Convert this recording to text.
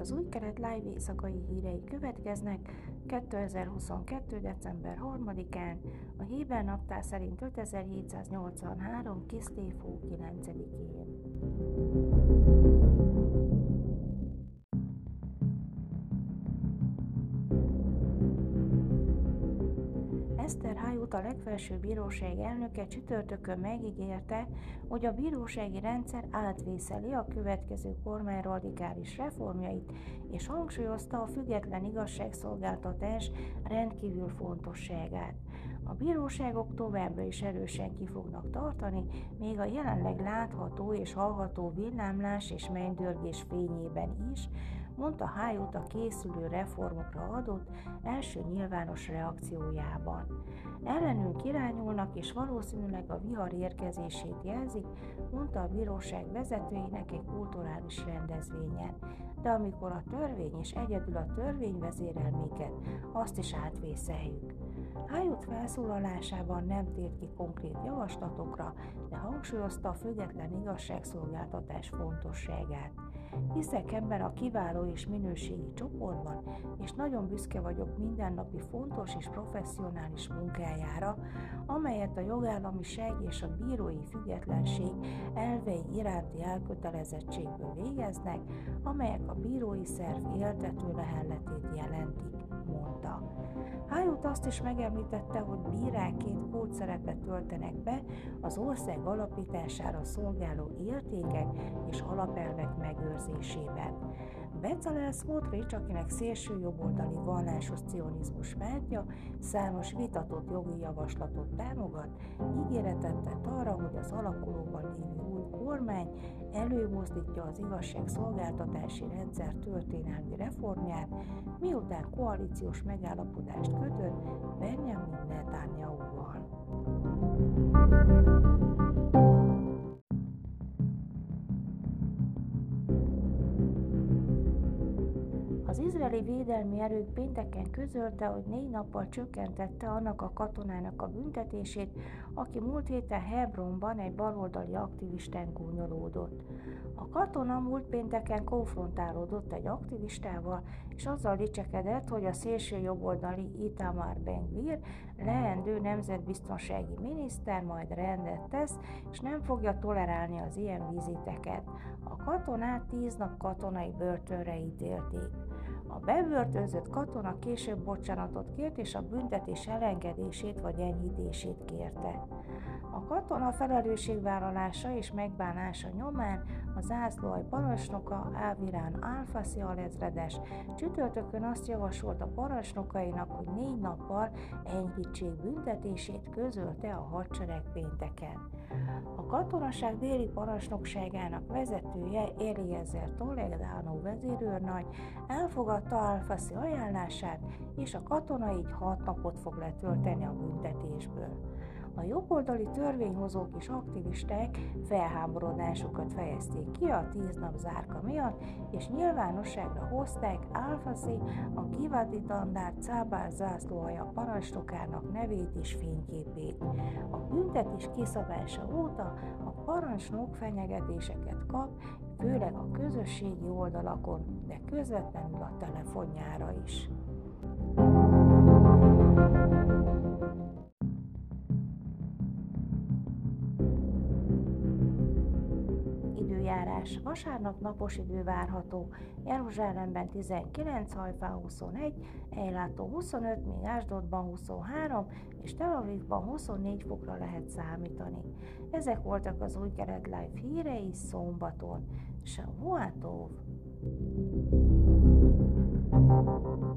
Kelet live éjszakai hírei következnek 2022. december 3-án, a Héber naptár szerint 5783. Kisztéfó 9-én. Hájút a legfelső bíróság elnöke csütörtökön megígérte, hogy a bírósági rendszer átvészeli a következő kormány radikális reformjait, és hangsúlyozta a független igazságszolgáltatás rendkívül fontosságát. A bíróságok továbbra is erősen ki fognak tartani, még a jelenleg látható és hallható villámlás és mennydörgés fényében is, mondta Hájút a készülő reformokra adott első nyilvános reakciójában. Ellenünk irányulnak, és valószínűleg a vihar érkezését jelzik, mondta a bíróság vezetőinek egy kulturális rendezvényen. De amikor a törvény és egyedül a törvény vezérel minket, azt is átvészeljük. Hájút felszólalásában nem tért ki konkrét javaslatokra, de hangsúlyozta a független igazságszolgáltatás fontosságát. Hiszek ebben a kiváló és minőségi csoportban, és nagyon büszke vagyok mindennapi fontos és professzionális munkájára, amelyet a jogállamiság és a bírói függetlenség elvei iránti elkötelezettségből végeznek, amelyek a bírói szerv éltető lehelletét jelentik, mondta. Hájút azt is megemlítette, hogy bíráként kódszerepet töltenek be az ország alapítására szolgáló értékek és alapelvek megőrzésében. Bezalel Smotrich, akinek szélső jobboldali vallásos cionizmus pártja, számos vitatott jogi javaslatot támogat, ígéretet tett arra, hogy az alakulóban lévő új kormány előmozdítja az igazságszolgáltatási rendszer történelmi reformját, miután koalíciós megállapodást kötött Benjamin Netanyahu-val. Izraeli védelmi erők pénteken közölte, hogy négy nappal csökkentette annak a katonának a büntetését, aki múlt héten Hebronban egy baloldali aktivistán gúnyolódott. A katona múlt pénteken konfrontálódott egy aktivistával, és azzal dicsekedett, hogy a szélső jobboldali Itamar Ben-Gvir leendő nemzetbiztonsági miniszter majd rendet tesz, és nem fogja tolerálni az ilyen viziteket. A katonát tíz nap katonai börtönre ítélték. A bebörtönzött katona később bocsánatot kért, és a büntetés elengedését vagy enyhítését kérte. A katona felelősségvállalása és megbánása nyomán a zászlóaj parancsnoka Ávirán Alfaszi alezredes csütörtökön azt javasolt a parancsnokainak, hogy négy nappal enyhítsék büntetését, közölte a hadsereg pénteken. A katonaság déli parancsnokságának vezetője Eliezer Toledano vezérőrnagy elfogadta Alfaszi ajánlását, és a katona így hat napot fog letölteni a büntetésből. A jobboldali törvényhozók és aktivisták felháborodásukat fejezték ki a tíz nap zárka miatt, és nyilvánosságra hozták Alfaszi, a Kivadi Dandár Cábár zászlóhaja parancsnokának nevét és fényképét. A büntetés kiszabása óta a parancsnok fenyegetéseket kap, főleg a közösségi oldalakon, de közvetlenül a telefonjára is. Időjárás. Vasárnap napos idő várható. Jeruzsálemben 19, Hajfán 21, Ejlátó 25, míg Ásdodban 23, és Tel Avivban 24 fokra lehet számítani. Ezek voltak az új Kered Live hírei szombaton. Shavuatov! thank you